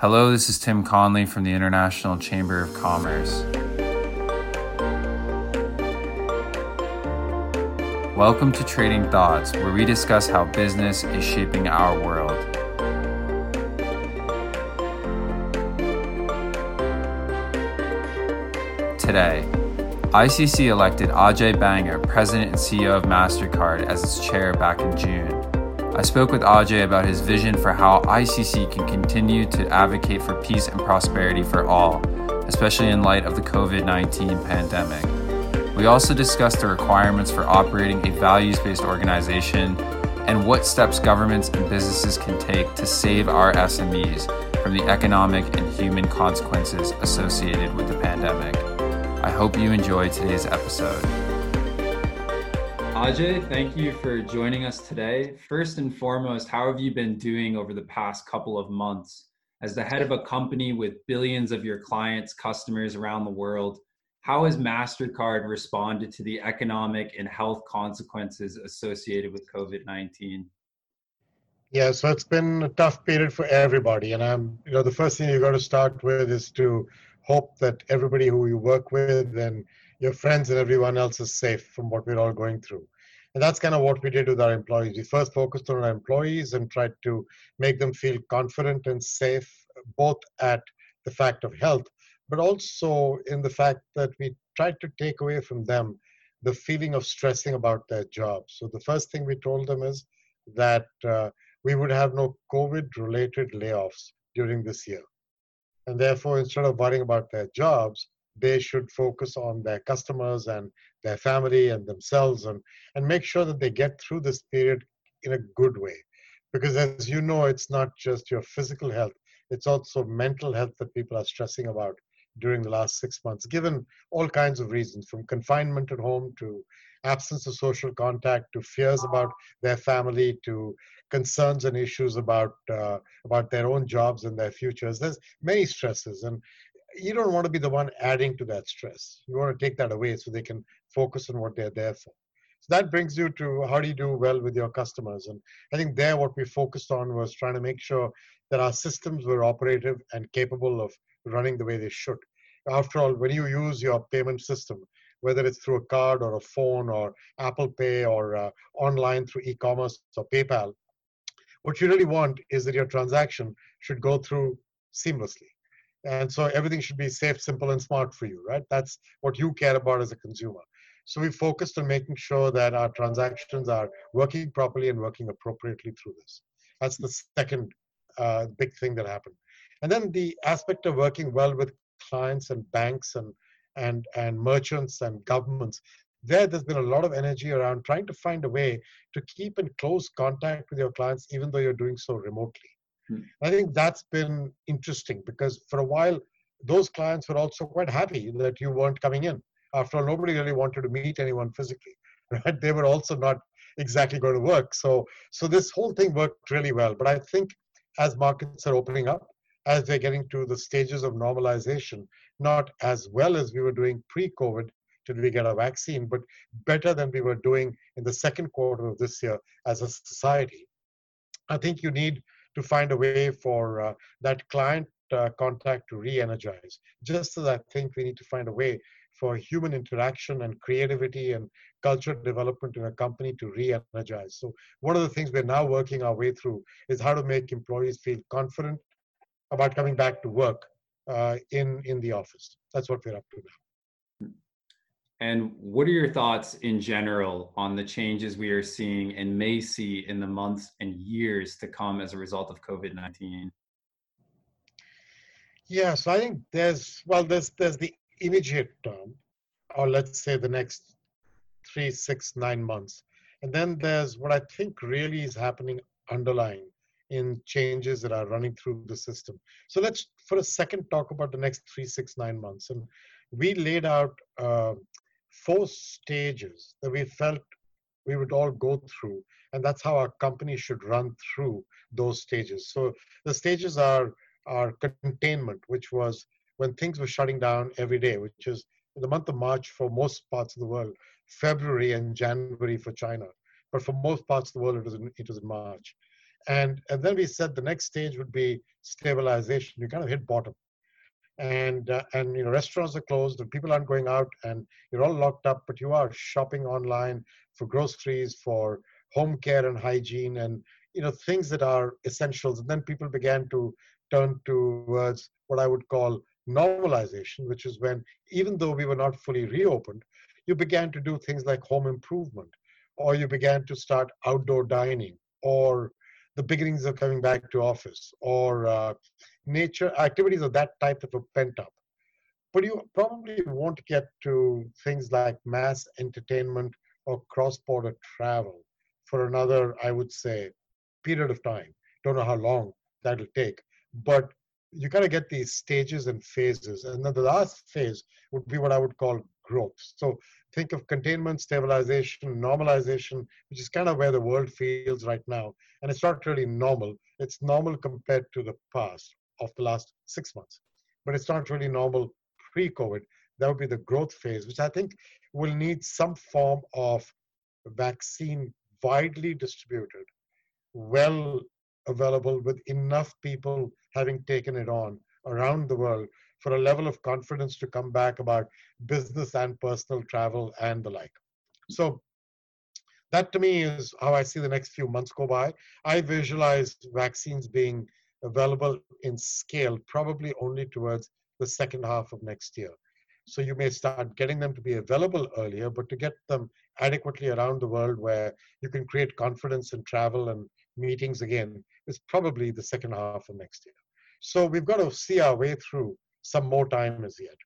Hello, this is Tim Conley from the International Chamber of Commerce. Welcome to Trading Thoughts, where we discuss how business is shaping our world. Today, ICC elected Ajay Banga, President and CEO of MasterCard, as its chair back in June. I spoke with Ajay about his vision for how ICC can continue to advocate for peace and prosperity for all, especially in light of the COVID 19 pandemic. We also discussed the requirements for operating a values based organization and what steps governments and businesses can take to save our SMEs from the economic and human consequences associated with the pandemic. I hope you enjoy today's episode. Ajay, thank you for joining us today. First and foremost, how have you been doing over the past couple of months? As the head of a company with billions of your clients, customers around the world, how has MasterCard responded to the economic and health consequences associated with COVID 19? Yeah, so it's been a tough period for everybody. And I'm, you know, the first thing you got to start with is to hope that everybody who you work with and your friends and everyone else is safe from what we're all going through. And that's kind of what we did with our employees. We first focused on our employees and tried to make them feel confident and safe, both at the fact of health, but also in the fact that we tried to take away from them the feeling of stressing about their jobs. So the first thing we told them is that uh, we would have no COVID related layoffs during this year. And therefore, instead of worrying about their jobs, they should focus on their customers and their family and themselves and, and make sure that they get through this period in a good way. Because as you know, it's not just your physical health, it's also mental health that people are stressing about during the last six months, given all kinds of reasons from confinement at home to absence of social contact to fears about their family to concerns and issues about uh, about their own jobs and their futures there's many stresses and you don't want to be the one adding to that stress. You want to take that away so they can focus on what they're there for. So that brings you to how do you do well with your customers? And I think there what we focused on was trying to make sure that our systems were operative and capable of running the way they should. After all, when you use your payment system, whether it's through a card or a phone or Apple Pay or uh, online through e-commerce or PayPal, what you really want is that your transaction should go through seamlessly and so everything should be safe, simple, and smart for you, right? That's what you care about as a consumer. So we focused on making sure that our transactions are working properly and working appropriately through this. That's the second uh, big thing that happened. And then the aspect of working well with clients and banks and and and merchants and governments. There, there's been a lot of energy around trying to find a way to keep in close contact with your clients, even though you're doing so remotely. Hmm. I think that's been interesting because for a while, those clients were also quite happy that you weren't coming in. After all, nobody really wanted to meet anyone physically, right? They were also not exactly going to work. So, so this whole thing worked really well. But I think as markets are opening up, as they're getting to the stages of normalization, not as well as we were doing pre-COVID till we get a vaccine, but better than we were doing in the second quarter of this year as a society. I think you need to find a way for uh, that client uh, contact to re-energize. Just as I think we need to find a way for human interaction and creativity and culture development in a company to re-energize. So one of the things we're now working our way through is how to make employees feel confident about coming back to work uh, in in the office. That's what we're up to now. And what are your thoughts in general on the changes we are seeing and may see in the months and years to come as a result of COVID 19? Yeah, so I think there's, well, there's, there's the immediate term, or let's say the next three, six, nine months. And then there's what I think really is happening underlying in changes that are running through the system. So let's, for a second, talk about the next three, six, nine months. And we laid out uh, four stages that we felt we would all go through. And that's how our company should run through those stages. So the stages are, are containment, which was when things were shutting down every day, which is in the month of March for most parts of the world, February and January for China. But for most parts of the world, it was in, it was in March. And, and then we said the next stage would be stabilization. You kind of hit bottom. And, uh, and you know restaurants are closed and people aren't going out and you're all locked up but you are shopping online for groceries for home care and hygiene and you know things that are essentials. And then people began to turn towards what i would call normalization which is when even though we were not fully reopened you began to do things like home improvement or you began to start outdoor dining or the beginnings of coming back to office or uh, nature activities of that type of a pent up. But you probably won't get to things like mass entertainment or cross border travel for another, I would say, period of time. Don't know how long that'll take. But you got to get these stages and phases. And then the last phase would be what I would call growth. So think of containment, stabilization, normalization, which is kind of where the world feels right now. And it's not really normal. It's normal compared to the past of the last six months. But it's not really normal pre COVID. That would be the growth phase, which I think will need some form of vaccine widely distributed, well available, with enough people having taken it on around the world for a level of confidence to come back about business and personal travel and the like. So that to me is how I see the next few months go by. I visualize vaccines being available in scale probably only towards the second half of next year. So you may start getting them to be available earlier, but to get them adequately around the world where you can create confidence in travel and meetings again is probably the second half of next year. So we've got to see our way through some more time as yet.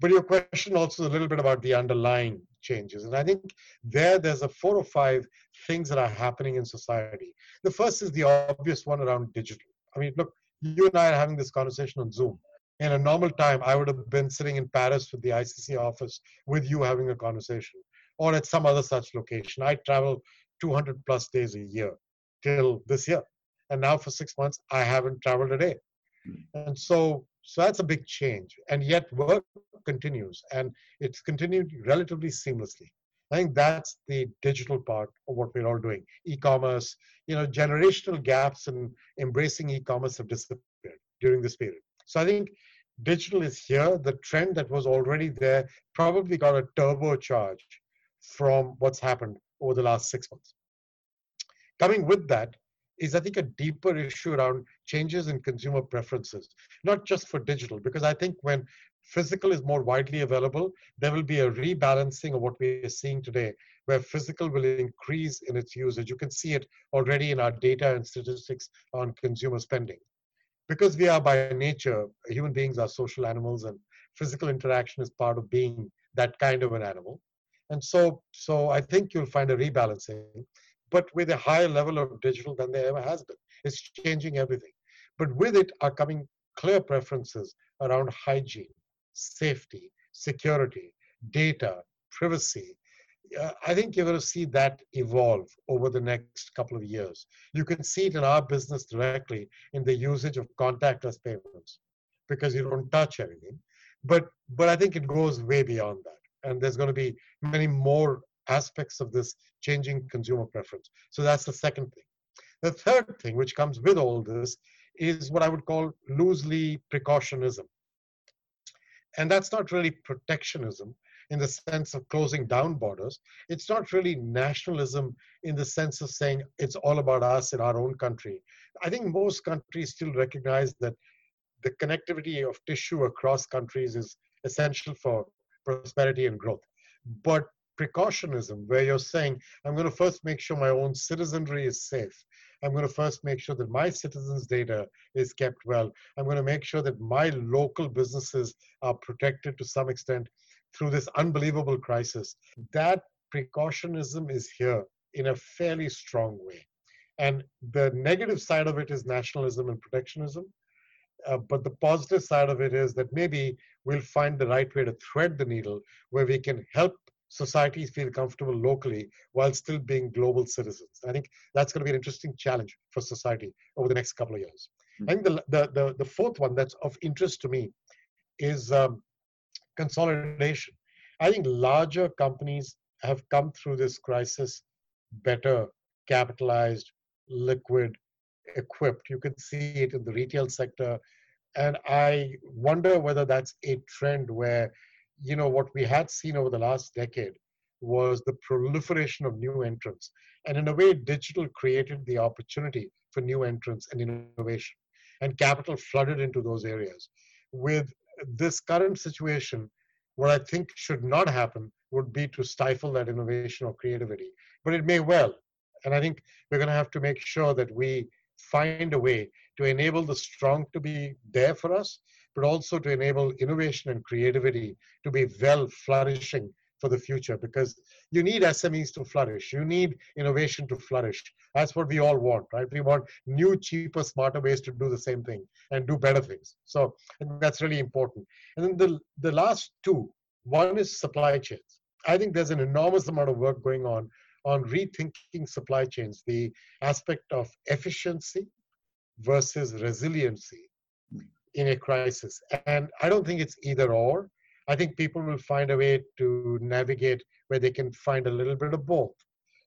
But your question also a little bit about the underlying changes. And I think there, there's a four or five things that are happening in society. The first is the obvious one around digital. I mean, look, you and I are having this conversation on Zoom. In a normal time, I would have been sitting in Paris with the ICC office with you having a conversation or at some other such location. I travel 200 plus days a year till this year. And now for six months, I haven't traveled a day. And so, so that's a big change. And yet work continues and it's continued relatively seamlessly. I think that's the digital part of what we're all doing. E-commerce, you know, generational gaps in embracing e-commerce have disappeared during this period. So I think digital is here. The trend that was already there probably got a turbocharge from what's happened over the last six months. Coming with that is, I think, a deeper issue around changes in consumer preferences, not just for digital, because I think when physical is more widely available, there will be a rebalancing of what we are seeing today, where physical will increase in its usage. You can see it already in our data and statistics on consumer spending. Because we are by nature, human beings are social animals, and physical interaction is part of being that kind of an animal. And so, so I think you'll find a rebalancing but with a higher level of digital than there ever has been. It's changing everything. But with it are coming clear preferences around hygiene, safety, security, data, privacy. Uh, I think you're going to see that evolve over the next couple of years. You can see it in our business directly in the usage of contactless payments because you don't touch anything. But, but I think it goes way beyond that. And there's going to be many more aspects of this changing consumer preference. So that's the second thing. The third thing, which comes with all this, is what I would call loosely precautionism. And that's not really protectionism in the sense of closing down borders. It's not really nationalism in the sense of saying it's all about us in our own country. I think most countries still recognize that the connectivity of tissue across countries is essential for prosperity and growth. But precautionism, where you're saying, I'm going to first make sure my own citizenry is safe. I'm going to first make sure that my citizens' data is kept well. I'm going to make sure that my local businesses are protected to some extent through this unbelievable crisis. That precautionism is here in a fairly strong way. And the negative side of it is nationalism and protectionism. Uh, but the positive side of it is that maybe we'll find the right way to thread the needle where we can help societies feel comfortable locally while still being global citizens. I think that's going to be an interesting challenge for society over the next couple of years. Mm-hmm. I think the, the, the, the, fourth one that's of interest to me is um, consolidation. I think larger companies have come through this crisis better capitalized, liquid equipped. You can see it in the retail sector. And I wonder whether that's a trend where, you know, what we had seen over the last decade was the proliferation of new entrants. And in a way, digital created the opportunity for new entrants and innovation. And capital flooded into those areas. With this current situation, what I think should not happen would be to stifle that innovation or creativity. But it may well. And I think we're going to have to make sure that we find a way to enable the strong to be there for us, but also to enable innovation and creativity to be well flourishing for the future because you need SMEs to flourish. You need innovation to flourish. That's what we all want, right? We want new, cheaper, smarter ways to do the same thing and do better things. So that's really important. And then the, the last two one is supply chains. I think there's an enormous amount of work going on on rethinking supply chains, the aspect of efficiency versus resiliency in a crisis. And I don't think it's either or. I think people will find a way to navigate where they can find a little bit of both.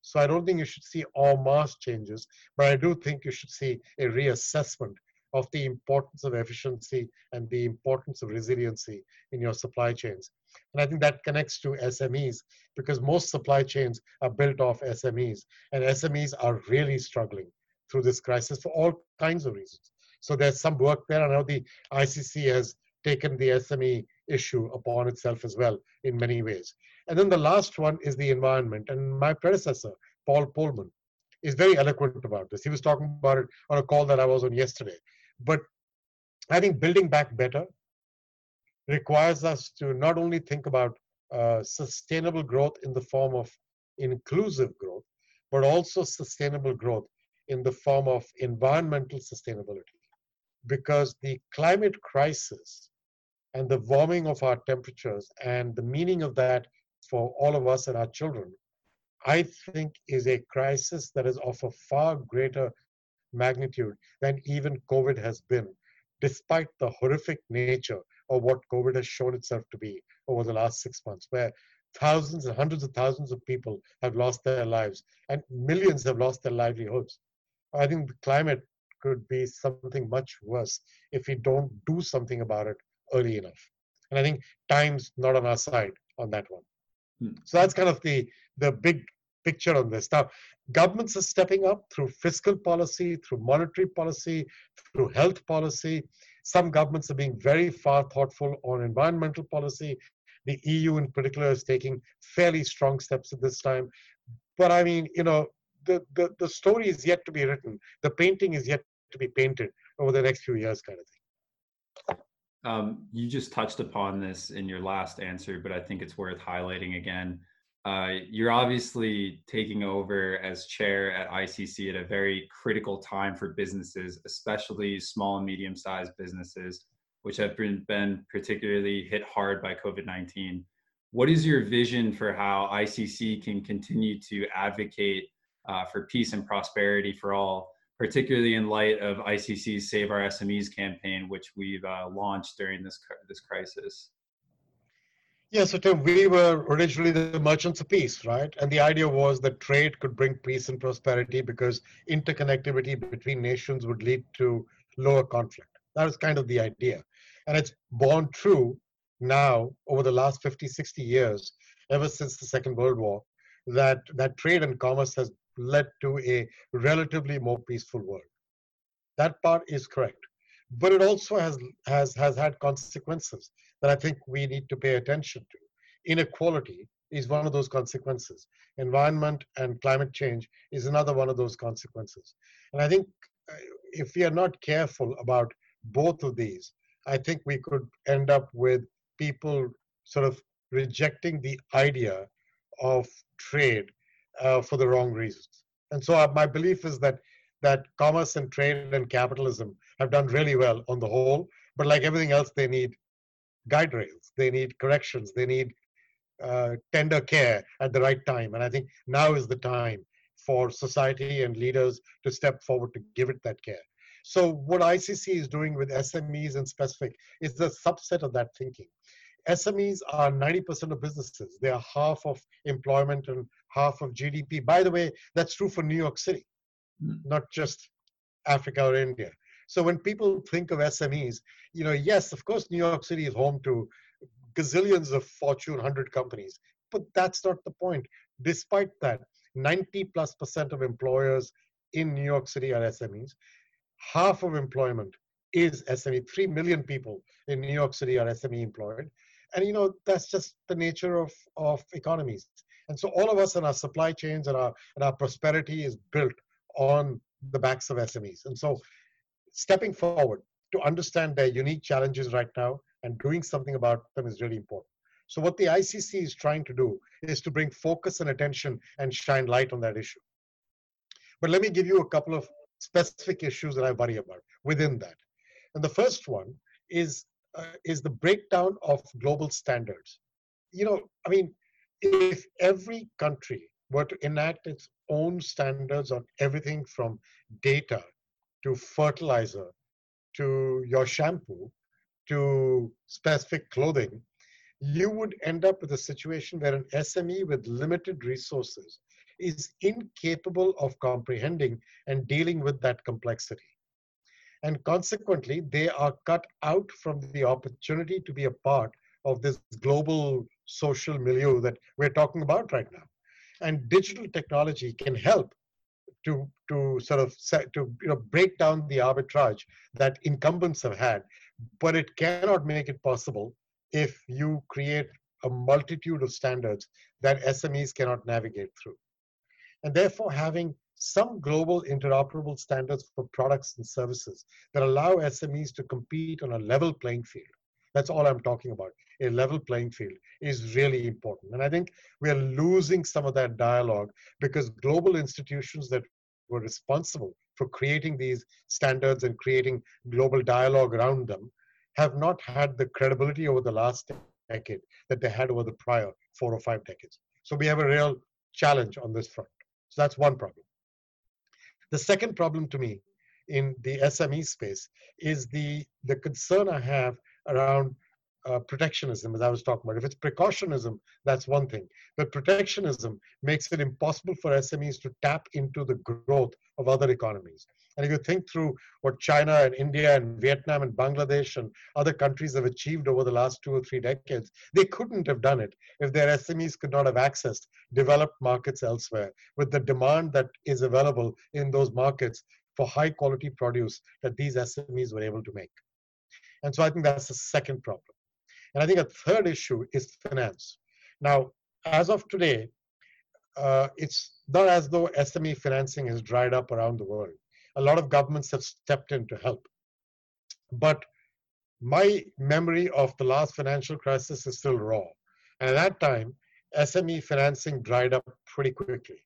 So I don't think you should see all mass changes, but I do think you should see a reassessment of the importance of efficiency and the importance of resiliency in your supply chains. And I think that connects to SMEs because most supply chains are built off SMEs, and SMEs are really struggling through this crisis for all kinds of reasons. So there's some work there. I know the ICC has taken the SME issue upon itself as well in many ways. And then the last one is the environment. And my predecessor, Paul Polman, is very eloquent about this. He was talking about it on a call that I was on yesterday. But I think building back better requires us to not only think about uh, sustainable growth in the form of inclusive growth, but also sustainable growth in the form of environmental sustainability. Because the climate crisis and the warming of our temperatures and the meaning of that for all of us and our children, I think is a crisis that is of a far greater magnitude than even COVID has been, despite the horrific nature of what COVID has shown itself to be over the last six months, where thousands and hundreds of thousands of people have lost their lives and millions have lost their livelihoods. I think the climate could be something much worse if we don't do something about it early enough. And I think time's not on our side on that one. Hmm. So that's kind of the the big picture on this. Now, governments are stepping up through fiscal policy, through monetary policy, through health policy. Some governments are being very far thoughtful on environmental policy. The EU, in particular, is taking fairly strong steps at this time. But I mean, you know, the, the, the story is yet to be written. The painting is yet to be painted over the next few years, kind of thing. Um, you just touched upon this in your last answer, but I think it's worth highlighting again. Uh, you're obviously taking over as chair at ICC at a very critical time for businesses, especially small and medium sized businesses, which have been, been particularly hit hard by COVID 19. What is your vision for how ICC can continue to advocate uh, for peace and prosperity for all, particularly in light of ICC's Save Our SMEs campaign, which we've uh, launched during this, this crisis? Yeah, so Tim, we were originally the merchants of peace, right? And the idea was that trade could bring peace and prosperity because interconnectivity between nations would lead to lower conflict. That was kind of the idea. And it's borne true now over the last 50, 60 years, ever since the Second World War, that, that trade and commerce has led to a relatively more peaceful world. That part is correct. But it also has, has, has had consequences that I think we need to pay attention to. Inequality is one of those consequences. Environment and climate change is another one of those consequences. And I think uh, if we are not careful about both of these, I think we could end up with people sort of rejecting the idea of trade uh, for the wrong reasons. And so uh, my belief is that that commerce and trade and capitalism have done really well on the whole, but like everything else, they need guide rails, they need corrections, they need uh, tender care at the right time. And I think now is the time for society and leaders to step forward to give it that care. So what ICC is doing with SMEs and specific is a subset of that thinking. SMEs are 90% of businesses. They are half of employment and half of GDP. By the way, that's true for New York City. mm. not just Africa or India. So when people think of SMEs, you know, yes, of course, New York City is home to gazillions of Fortune 100 companies, but that's not the point. Despite that, 90 plus percent of employers in New York City are SMEs. Half of employment is SME. Three million people in New York City are SME employed. And you know, that's just the nature of, of economies. And so all of us in our supply chains and our and our prosperity is built on the backs of SMEs. And so stepping forward to understand their unique challenges right now and doing something about them is really important. So what the ICC is trying to do is to bring focus and attention and shine light on that issue. But let me give you a couple of specific issues that I worry about within that. And the first one is uh, is the breakdown of global standards. You know, I mean, if every country were to enact its own standards on everything from data to fertilizer to your shampoo to specific clothing, you would end up with a situation where an SME with limited resources is incapable of comprehending and dealing with that complexity. And consequently, they are cut out from the opportunity to be a part of this global social milieu that we're talking about right now. And digital technology can help to, to sort of set, to you know, break down the arbitrage that incumbents have had, but it cannot make it possible if you create a multitude of standards that SMEs cannot navigate through. And therefore, having some global interoperable standards for products and services that allow SMEs to compete on a level playing field. That's all I'm talking about. A level playing field is really important. And I think we're losing some of that dialogue because global institutions that were responsible for creating these standards and creating global dialogue around them have not had the credibility over the last decade that they had over the prior four or five decades. So we have a real challenge on this front. So that's one problem. The second problem to me in the SME space is the, the concern I have around uh, protectionism, as I was talking about. If it's precautionism, that's one thing. But protectionism makes it impossible for SMEs to tap into the growth of other economies. And if you think through what China and India and Vietnam and Bangladesh and other countries have achieved over the last two or three decades, they couldn't have done it if their SMEs could not have accessed developed markets elsewhere with the demand that is available in those markets for high quality produce that these SMEs were able to make. And so I think that's the second problem. And I think a third issue is finance. Now, as of today, uh, it's not as though SME financing has dried up around the world. A lot of governments have stepped in to help. But my memory of the last financial crisis is still raw. And at that time, SME financing dried up pretty quickly.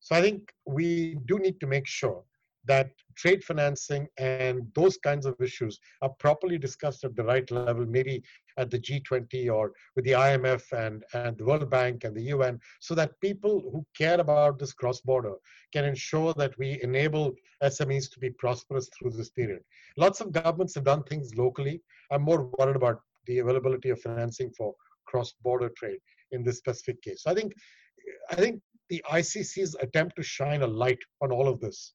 So I think we do need to make sure that trade financing and those kinds of issues are properly discussed at the right level, maybe at the G20 or with the IMF and, and the World Bank and the UN, so that people who care about this cross border can ensure that we enable SMEs to be prosperous through this period. Lots of governments have done things locally. I'm more worried about the availability of financing for cross border trade in this specific case. So I think, I think the ICC's attempt to shine a light on all of this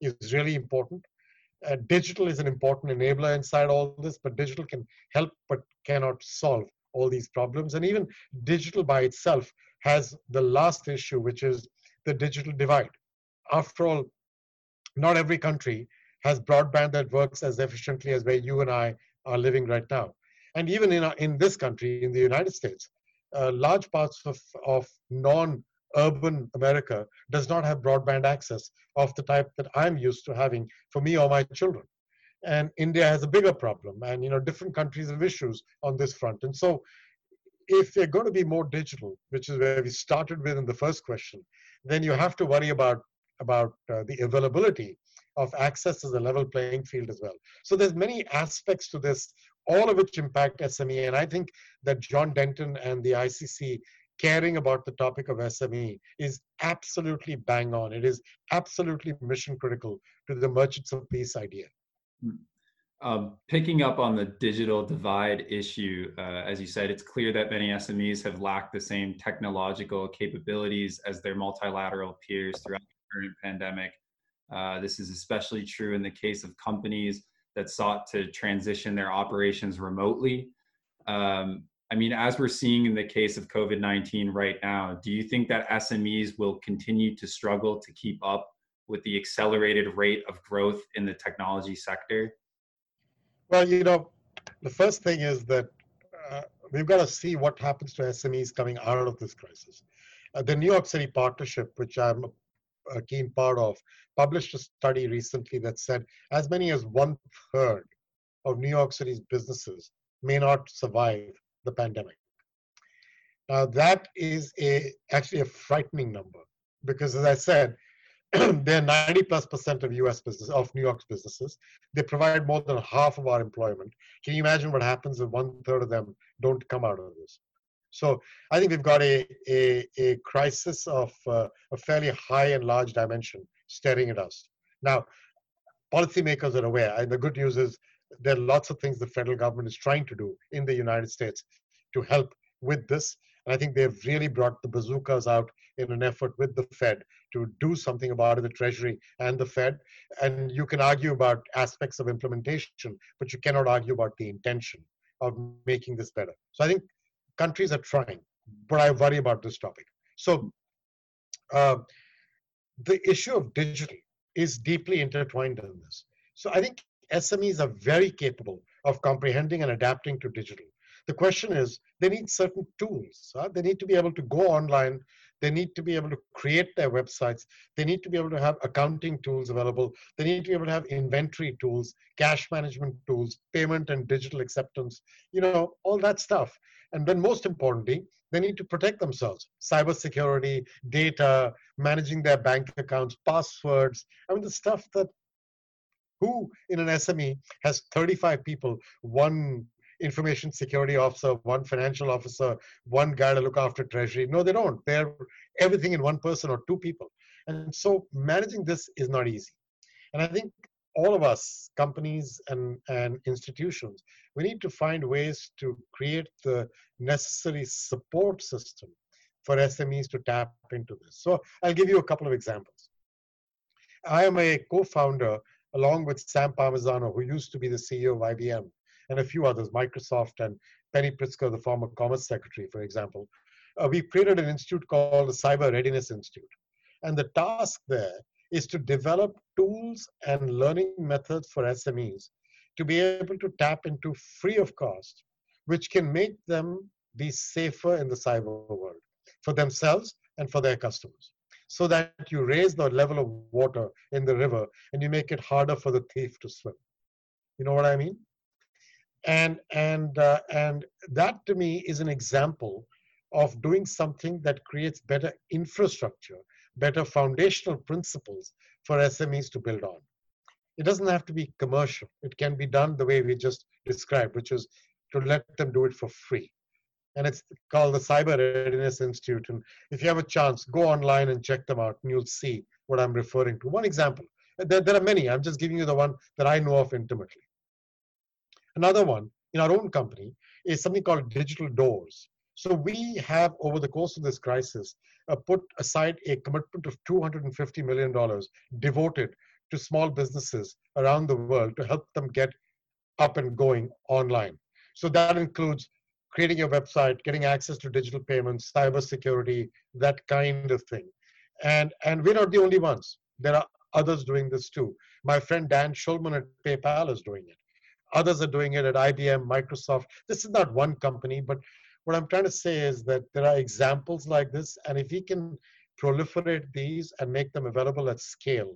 is really important. Uh, digital is an important enabler inside all this, but digital can help but cannot solve all these problems. And even digital by itself has the last issue, which is the digital divide. After all, not every country has broadband that works as efficiently as where you and I are living right now. And even in, in this country, in the United States, uh, large parts of, of non urban America does not have broadband access of the type that I'm used to having for me or my children. And India has a bigger problem, and you know, different countries have issues on this front. And so, if they're going to be more digital, which is where we started with in the first question, then you have to worry about about uh, the availability of access as a level playing field as well. So there's many aspects to this, all of which impact SME. And I think that John Denton and the ICC caring about the topic of SME is absolutely bang on. It is absolutely mission critical to the merchants of peace idea. Hmm. Um, picking up on the digital divide issue, uh, as you said, it's clear that many SMEs have lacked the same technological capabilities as their multilateral peers throughout the current pandemic. Uh, this is especially true in the case of companies that sought to transition their operations remotely. Um, I mean, as we're seeing in the case of COVID 19 right now, do you think that SMEs will continue to struggle to keep up with the accelerated rate of growth in the technology sector? Well, you know, the first thing is that uh, we've got to see what happens to SMEs coming out of this crisis. Uh, the New York City Partnership, which I'm a keen part of, published a study recently that said as many as one third of New York City's businesses may not survive the pandemic. Now that is a actually a frightening number because, as I said, they're 90 plus percent of US business, of New York's businesses. They provide more than half of our employment. Can you imagine what happens if one third of them don't come out of this? So I think we've got a, a, a crisis of uh, a fairly high and large dimension staring at us. Now, policymakers are aware, and the good news is there are lots of things the federal government is trying to do in the United States to help with this. And I think they've really brought the bazookas out in an effort with the Fed to do something about it, the Treasury and the Fed. And you can argue about aspects of implementation, but you cannot argue about the intention of making this better. So I think countries are trying, but I worry about this topic. So uh, the issue of digital is deeply intertwined in this. So I think SMEs are very capable of comprehending and adapting to digital. The question is, they need certain tools. Huh? They need to be able to go online. They need to be able to create their websites. They need to be able to have accounting tools available. They need to be able to have inventory tools, cash management tools, payment and digital acceptance, you know, all that stuff. And then most importantly, they need to protect themselves. Cybersecurity, data, managing their bank accounts, passwords. I mean, the stuff that who in an SME has 35 people, one information security officer, one financial officer, one guy to look after treasury. No, they don't. They're everything in one person or two people. And so managing this is not easy. And I think all of us, companies and, and institutions, we need to find ways to create the necessary support system for SMEs to tap into this. So I'll give you a couple of examples. I am a co-founder along with Sam Palmisano, who used to be the CEO of IBM, and a few others, Microsoft and Penny Pritzker, the former Commerce Secretary, for example. Uh, we created an institute called the Cyber Readiness Institute. And the task there is to develop tools and learning methods for SMEs to be able to tap into free of cost, which can make them be safer in the cyber world for themselves and for their customers. So that you raise the level of water in the river and you make it harder for the thief to swim. You know what I mean? and and uh, and that to me is an example of doing something that creates better infrastructure better foundational principles for smes to build on it doesn't have to be commercial it can be done the way we just described which is to let them do it for free and it's called the cyber readiness institute. And if you have a chance go online and check them out and you'll see what i'm referring to. One example. There, there are many. I'm just giving you the one that i know of intimately. Another one in our own company is something called digital doors. So we have, over the course of this crisis, uh, put aside a commitment of $250 million devoted to small businesses around the world to help them get up and going online. So that includes creating your website, getting access to digital payments, cybersecurity, that kind of thing. And, and we're not the only ones. There are others doing this too. My friend Dan Schulman at PayPal is doing it. Others are doing it at IBM, Microsoft. This is not one company, but what I'm trying to say is that there are examples like this, and if we can proliferate these and make them available at scale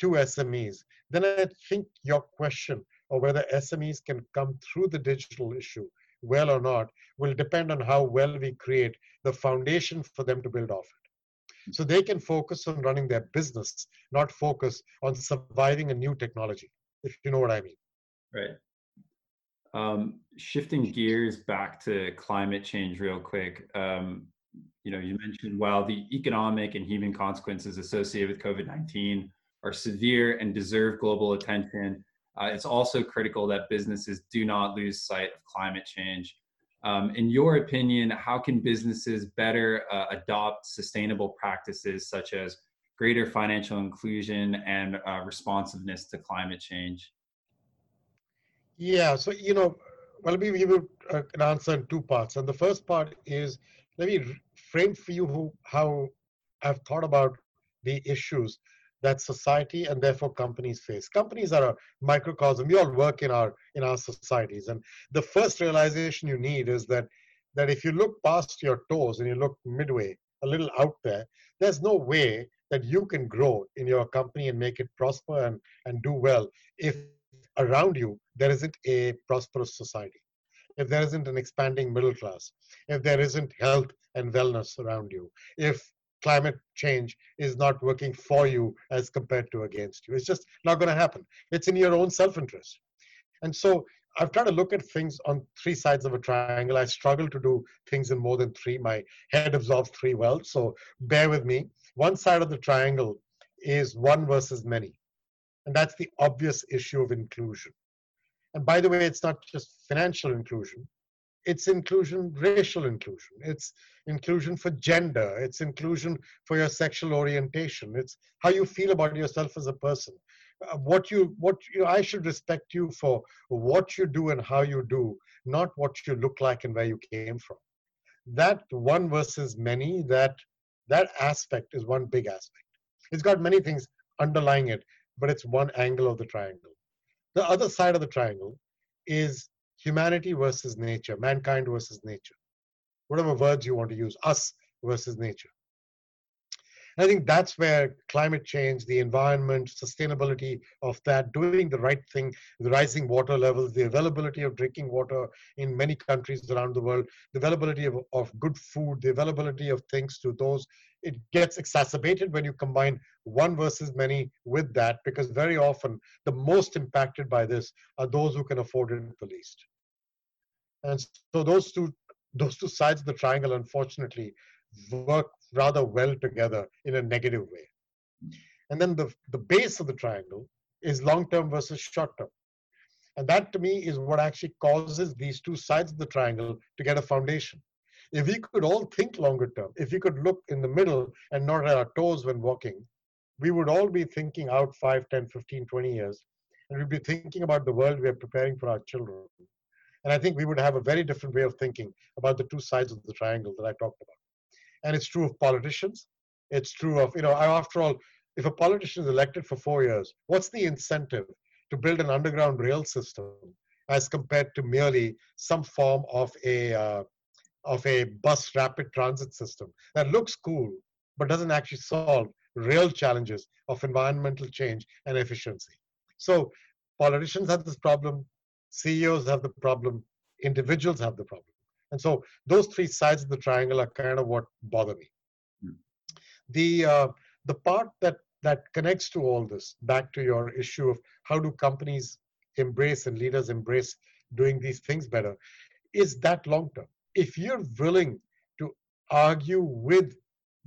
to SMEs, then I think your question of whether SMEs can come through the digital issue well or not will depend on how well we create the foundation for them to build off it. So they can focus on running their business, not focus on surviving a new technology, if you know what I mean. Right. Um, shifting gears back to climate change real quick. Um, you know, you mentioned while the economic and human consequences associated with COVID-19 are severe and deserve global attention, uh, it's also critical that businesses do not lose sight of climate change. Um, in your opinion, how can businesses better uh, adopt sustainable practices such as greater financial inclusion and uh, responsiveness to climate change? Yeah, so you know, well, let me give you uh, an answer in two parts. And the first part is let me frame for you who, how I've thought about the issues that society and therefore companies face. Companies are a microcosm. We all work in our in our societies, and the first realization you need is that that if you look past your toes and you look midway, a little out there, there's no way that you can grow in your company and make it prosper and, and do well if around you there isn't a prosperous society if there isn't an expanding middle class if there isn't health and wellness around you if climate change is not working for you as compared to against you. It's just not going to happen. It's in your own self interest. And so I've tried to look at things on three sides of a triangle. I struggle to do things in more than three. My head absorbs three well, so bear with me. One side of the triangle is one versus many. And that's the obvious issue of inclusion. And by the way, it's not just financial inclusion, it's inclusion, racial inclusion. It's inclusion for gender. It's inclusion for your sexual orientation. It's how you feel about yourself as a person. Uh, what you, what you, I should respect you for what you do and how you do, not what you look like and where you came from. That one versus many, that that aspect is one big aspect. It's got many things underlying it, but it's one angle of the triangle. The other side of the triangle is humanity versus nature, mankind versus nature, whatever words you want to use, us versus nature. I think that's where climate change, the environment, sustainability of that, doing the right thing, the rising water levels, the availability of drinking water in many countries around the world, the availability of, of good food, the availability of things to those, it gets exacerbated when you combine one versus many with that, because very often the most impacted by this are those who can afford it the least. And so those two those two sides of the triangle, unfortunately, work rather well together in a negative way. And then the, the base of the triangle is long term versus short term. And that to me is what actually causes these two sides of the triangle to get a foundation. If we could all think longer term, if we could look in the middle and not at our toes when walking, we would all be thinking out 5, 10, 15, 20 years. And we'd be thinking about the world we are preparing for our children. And I think we would have a very different way of thinking about the two sides of the triangle that I talked about. And it's true of politicians. It's true of, you know, after all, if a politician is elected for four years, what's the incentive to build an underground rail system as compared to merely some form of a uh, of a bus rapid transit system that looks cool but doesn't actually solve real challenges of environmental change and efficiency. So politicians have this problem, CEOs have the problem, individuals have the problem. And so those three sides of the triangle are kind of what bother me. Mm. The uh, the part that that connects to all this, back to your issue of how do companies embrace and leaders embrace doing these things better, is that long term. If you're willing to argue with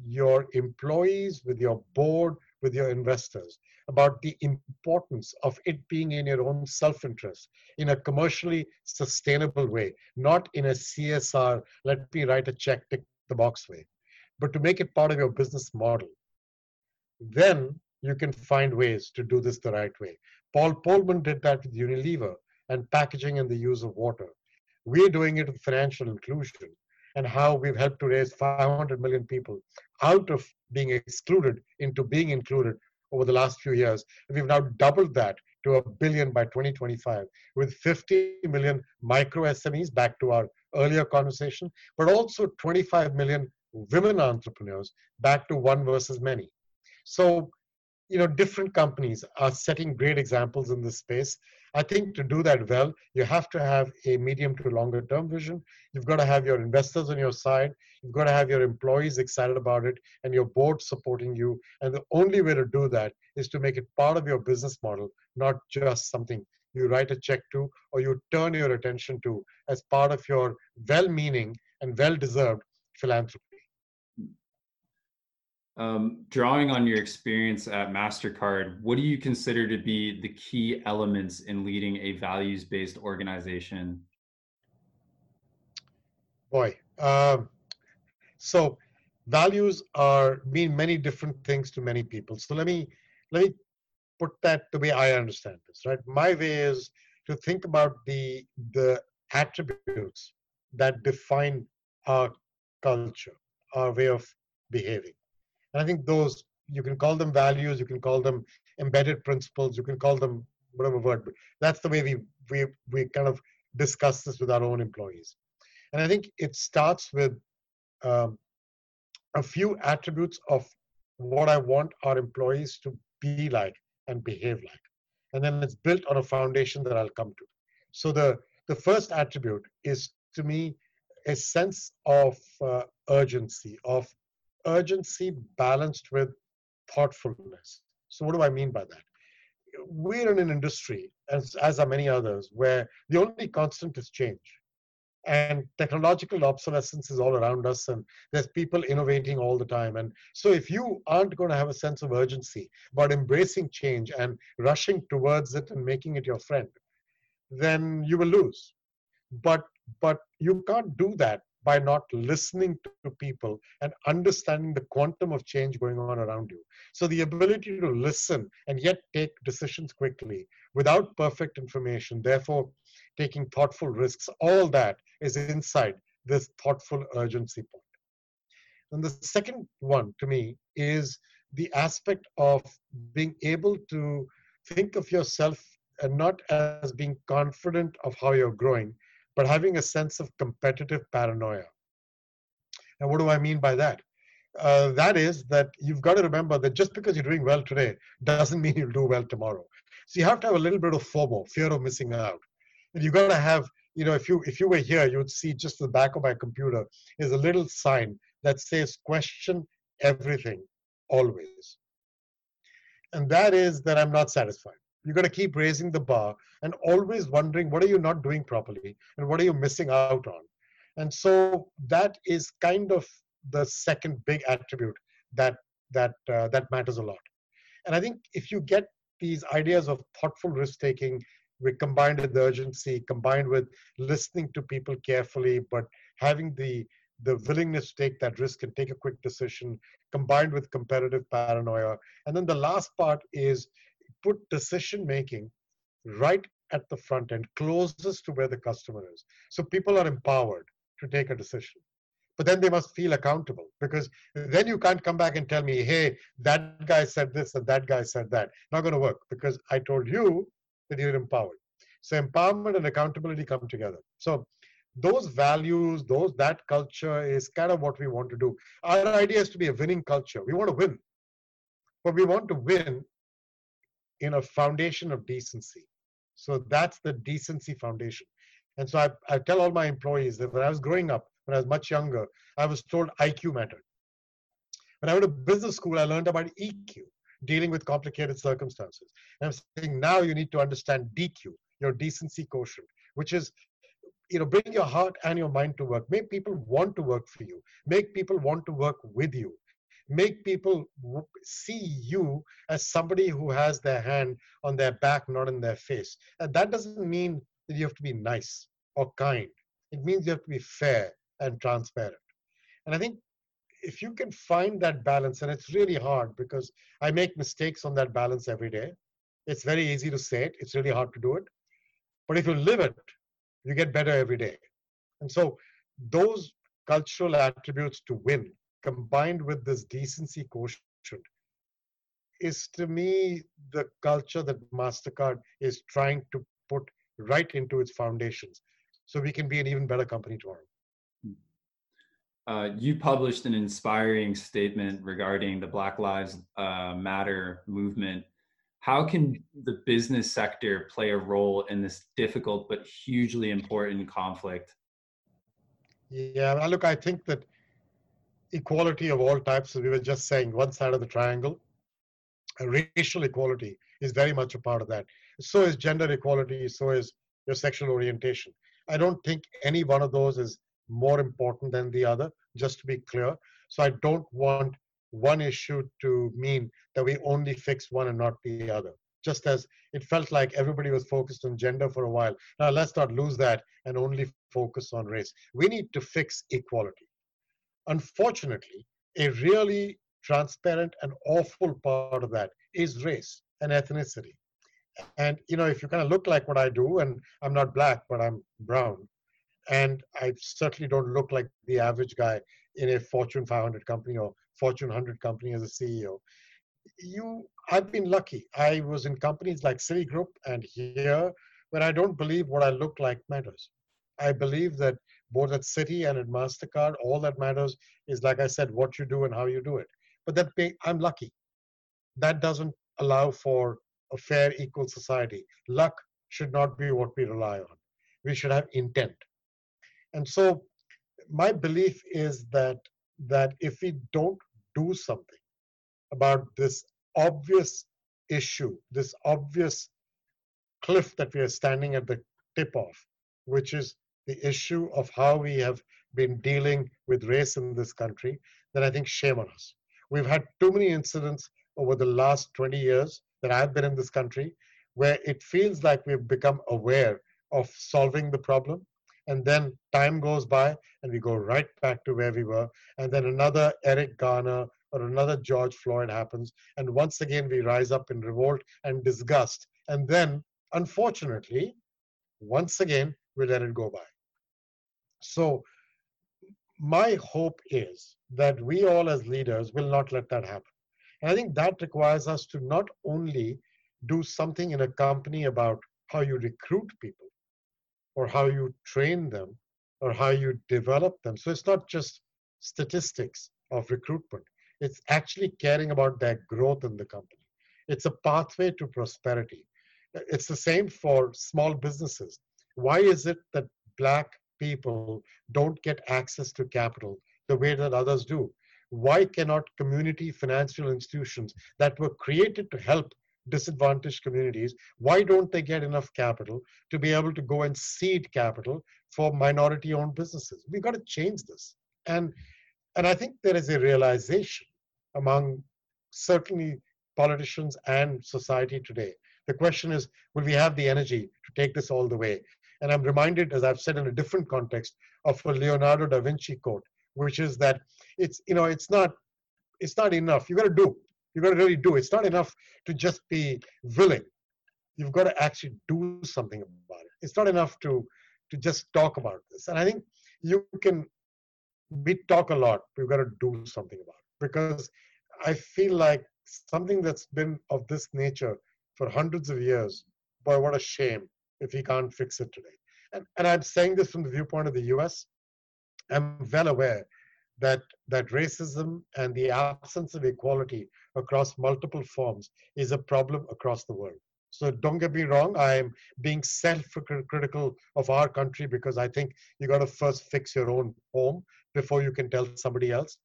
your employees, with your board, with your investors, about the importance of it being in your own self interest in a commercially sustainable way, not in a CSR, let me write a check, tick the box way, but to make it part of your business model. Then you can find ways to do this the right way. Paul Polman did that with Unilever and packaging and the use of water. We're doing it with financial inclusion and how we've helped to raise 500 million people out of being excluded into being included over the last few years. We've now doubled that to a billion by 2025 with 50 million micro SMEs, back to our earlier conversation, but also 25 million women entrepreneurs, back to one versus many. So, you know, different companies are setting great examples in this space. I think to do that well, you have to have a medium to longer term vision. You've got to have your investors on your side. You've got to have your employees excited about it and your board supporting you. And the only way to do that is to make it part of your business model, not just something you write a check to or you turn your attention to as part of your well meaning and well deserved philanthropy. Um, drawing on your experience at MasterCard, what do you consider to be the key elements in leading a values based organization? Boy, um, so values are mean many different things to many people. So let me let me put that the way I understand this. Right, my way is to think about the the attributes that define our culture, our way of behaving. And I think those you can call them values, you can call them embedded principles, you can call them whatever word. But that's the way we we we kind of discuss this with our own employees. And I think it starts with um, a few attributes of what I want our employees to be like and behave like. And then it's built on a foundation that I'll come to. So the, the first attribute is to me a sense of uh, urgency, of urgency balanced with thoughtfulness. So what do I mean by that? We're in an industry, as, as are many others, where the only constant is change and technological obsolescence is all around us and there's people innovating all the time and so if you aren't going to have a sense of urgency about embracing change and rushing towards it and making it your friend then you will lose but but you can't do that by not listening to people and understanding the quantum of change going on around you. So, the ability to listen and yet take decisions quickly without perfect information, therefore, taking thoughtful risks, all that is inside this thoughtful urgency point. And the second one to me is the aspect of being able to think of yourself and not as being confident of how you're growing, but having a sense of competitive paranoia. And what do I mean by that? Uh, that is that you've got to remember that just because you're doing well today doesn't mean you'll do well tomorrow. So you have to have a little bit of FOMO, fear of missing out. And you've got to have, you know, if you if you were here, you would see just the back of my computer is a little sign that says question everything always. And that is that I'm not satisfied. You're going to keep raising the bar and always wondering what are you not doing properly and what are you missing out on. And so that is kind of the second big attribute that that uh, that matters a lot. And I think if you get these ideas of thoughtful risk taking, combined with urgency, combined with listening to people carefully, but having the the willingness to take that risk and take a quick decision, combined with competitive paranoia. And then the last part is put decision making right at the front end, closest to where the customer is. So people are empowered to take a decision. But then they must feel accountable because then you can't come back and tell me, hey, that guy said this and that guy said that. Not going to work because I told you that you're empowered. So empowerment and accountability come together. So those values, those that culture is kind of what we want to do. Our idea is to be a winning culture. We want to win, but we want to win in a foundation of decency. So that's the decency foundation. And so I, I tell all my employees that when I was growing up, when I was much younger, I was told IQ mattered. When I went to business school, I learned about EQ, dealing with complicated circumstances. And I'm saying now you need to understand DQ, your decency quotient, which is you know bring your heart and your mind to work make people want to work for you make people want to work with you make people see you as somebody who has their hand on their back not in their face. And that doesn't mean that you have to be nice or kind. It means you have to be fair and transparent. And i think if you can find that balance and it's really hard because i make mistakes on that balance every day. It's very easy to say it. It's really hard to do it. But if you live it, you get better every day. And so those cultural attributes to win combined with this decency quotient is to me the culture that MasterCard is trying to put right into its foundations so we can be an even better company tomorrow. Uh, you published an inspiring statement regarding the Black Lives uh, Matter movement how can the business sector play a role in this difficult but hugely important conflict? Yeah, look, I think that equality of all types, as we were just saying, one side of the triangle, racial equality is very much a part of that. So is gender equality, so is your sexual orientation. I don't think any one of those is more important than the other, just to be clear. So I don't want one issue to mean that we only fix one and not the other. Just as it felt like everybody was focused on gender for a while. Now let's not lose that and only focus on race. We need to fix equality. Unfortunately, a really transparent and awful part of that is race and ethnicity. And you know, if you kind of look like what I do, and I'm not black, but I'm brown, and I certainly don't look like the average guy in a Fortune 500 company or Fortune 100 company as a CEO. You, I've been lucky. I was in companies like Citigroup and here, where I don't believe what I look like matters. I believe that both at Citi and at Mastercard, all that matters is, like I said, what you do and how you do it. But that I'm lucky. That doesn't allow for a fair, equal society. Luck should not be what we rely on. We should have intent. And so my belief is that that if we don't do something about this obvious issue, this obvious cliff that we are standing at the tip of, which is the issue of how we have been dealing with race in this country, then I think shame on us. We've had too many incidents over the last 20 years that I've been in this country where it feels like we've become aware of solving the problem. And then time goes by and we go right back to where we were. And then another Eric Garner or another George Floyd happens. And once again, we rise up in revolt and disgust. And then, unfortunately, once again, we let it go by. So, my hope is that we all as leaders will not let that happen. And I think that requires us to not only do something in a company about how you recruit people or how you train them or how you develop them. So it's not just statistics of recruitment, it's actually caring about their growth in the company. It's a pathway to prosperity. It's the same for small businesses. Why is it that Black people don't get access to capital the way that others do? why cannot community financial institutions that were created to help disadvantaged communities, why don't they get enough capital to be able to go and seed capital for minority owned businesses? We've got to change this. And, and I think there is a realization among certainly politicians and society today. The question is, will we have the energy to take this all the way? And I'm reminded, as I've said in a different context, of a Leonardo da Vinci quote which is that it's you know it's not it's not enough. You got to do. You got to really do. It's not enough to just be willing. You've got to actually do something about it. It's not enough to to just talk about this. And I think you can we talk a lot. We've got to do something about it because I feel like something that's been of this nature for hundreds of years. Boy, what a shame if we can't fix it today. And, and I'm saying this from the viewpoint of the US. I'm well aware that, that racism and the absence of equality across multiple forms is a problem across the world. So don't get me wrong, I'm being self-critical of our country because I think you got to first fix your own home before you can tell somebody else.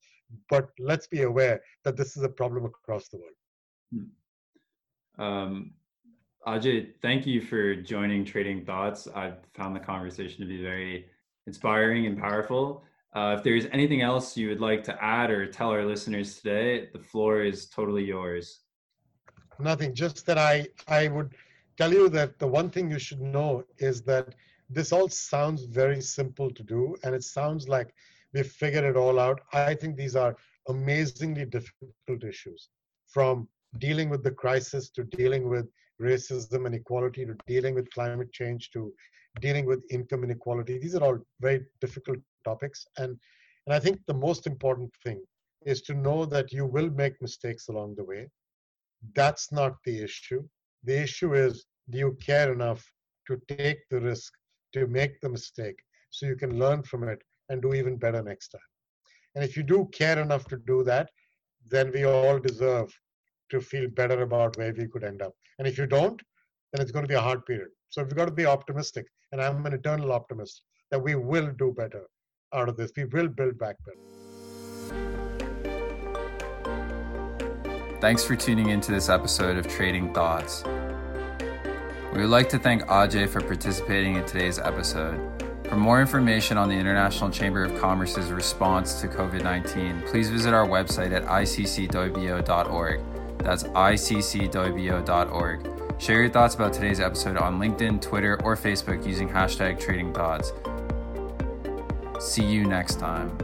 But let's be aware that this is a problem across the world. Hmm. Um, Ajay, thank you for joining Trading Thoughts. I've found the conversation to be very inspiring and powerful. Uh, if there's anything else you would like to add or tell our listeners today, the floor is totally yours. Nothing, just that I, I would tell you that the one thing you should know is that this all sounds very simple to do, and it sounds like we've figured it all out. I think these are amazingly difficult issues from dealing with the crisis to dealing with racism and equality to dealing with climate change to dealing with income inequality. These are all very difficult topics. And, and I think the most important thing is to know that you will make mistakes along the way. That's not the issue. The issue is do you care enough to take the risk to make the mistake so you can learn from it and do even better next time? And if you do care enough to do that, then we all deserve to feel better about where we could end up. And if you don't, then it's going to be a hard period. So we've got to be optimistic. And I'm an eternal optimist that we will do better out of this. We will build back better. Thanks for tuning into this episode of Trading Thoughts. We would like to thank Ajay for participating in today's episode. For more information on the International Chamber of Commerce's response to COVID 19, please visit our website at iccwbo.org. That's iccwbo.org. Share your thoughts about today's episode on LinkedIn, Twitter, or Facebook using hashtag Trading Thoughts. See you next time.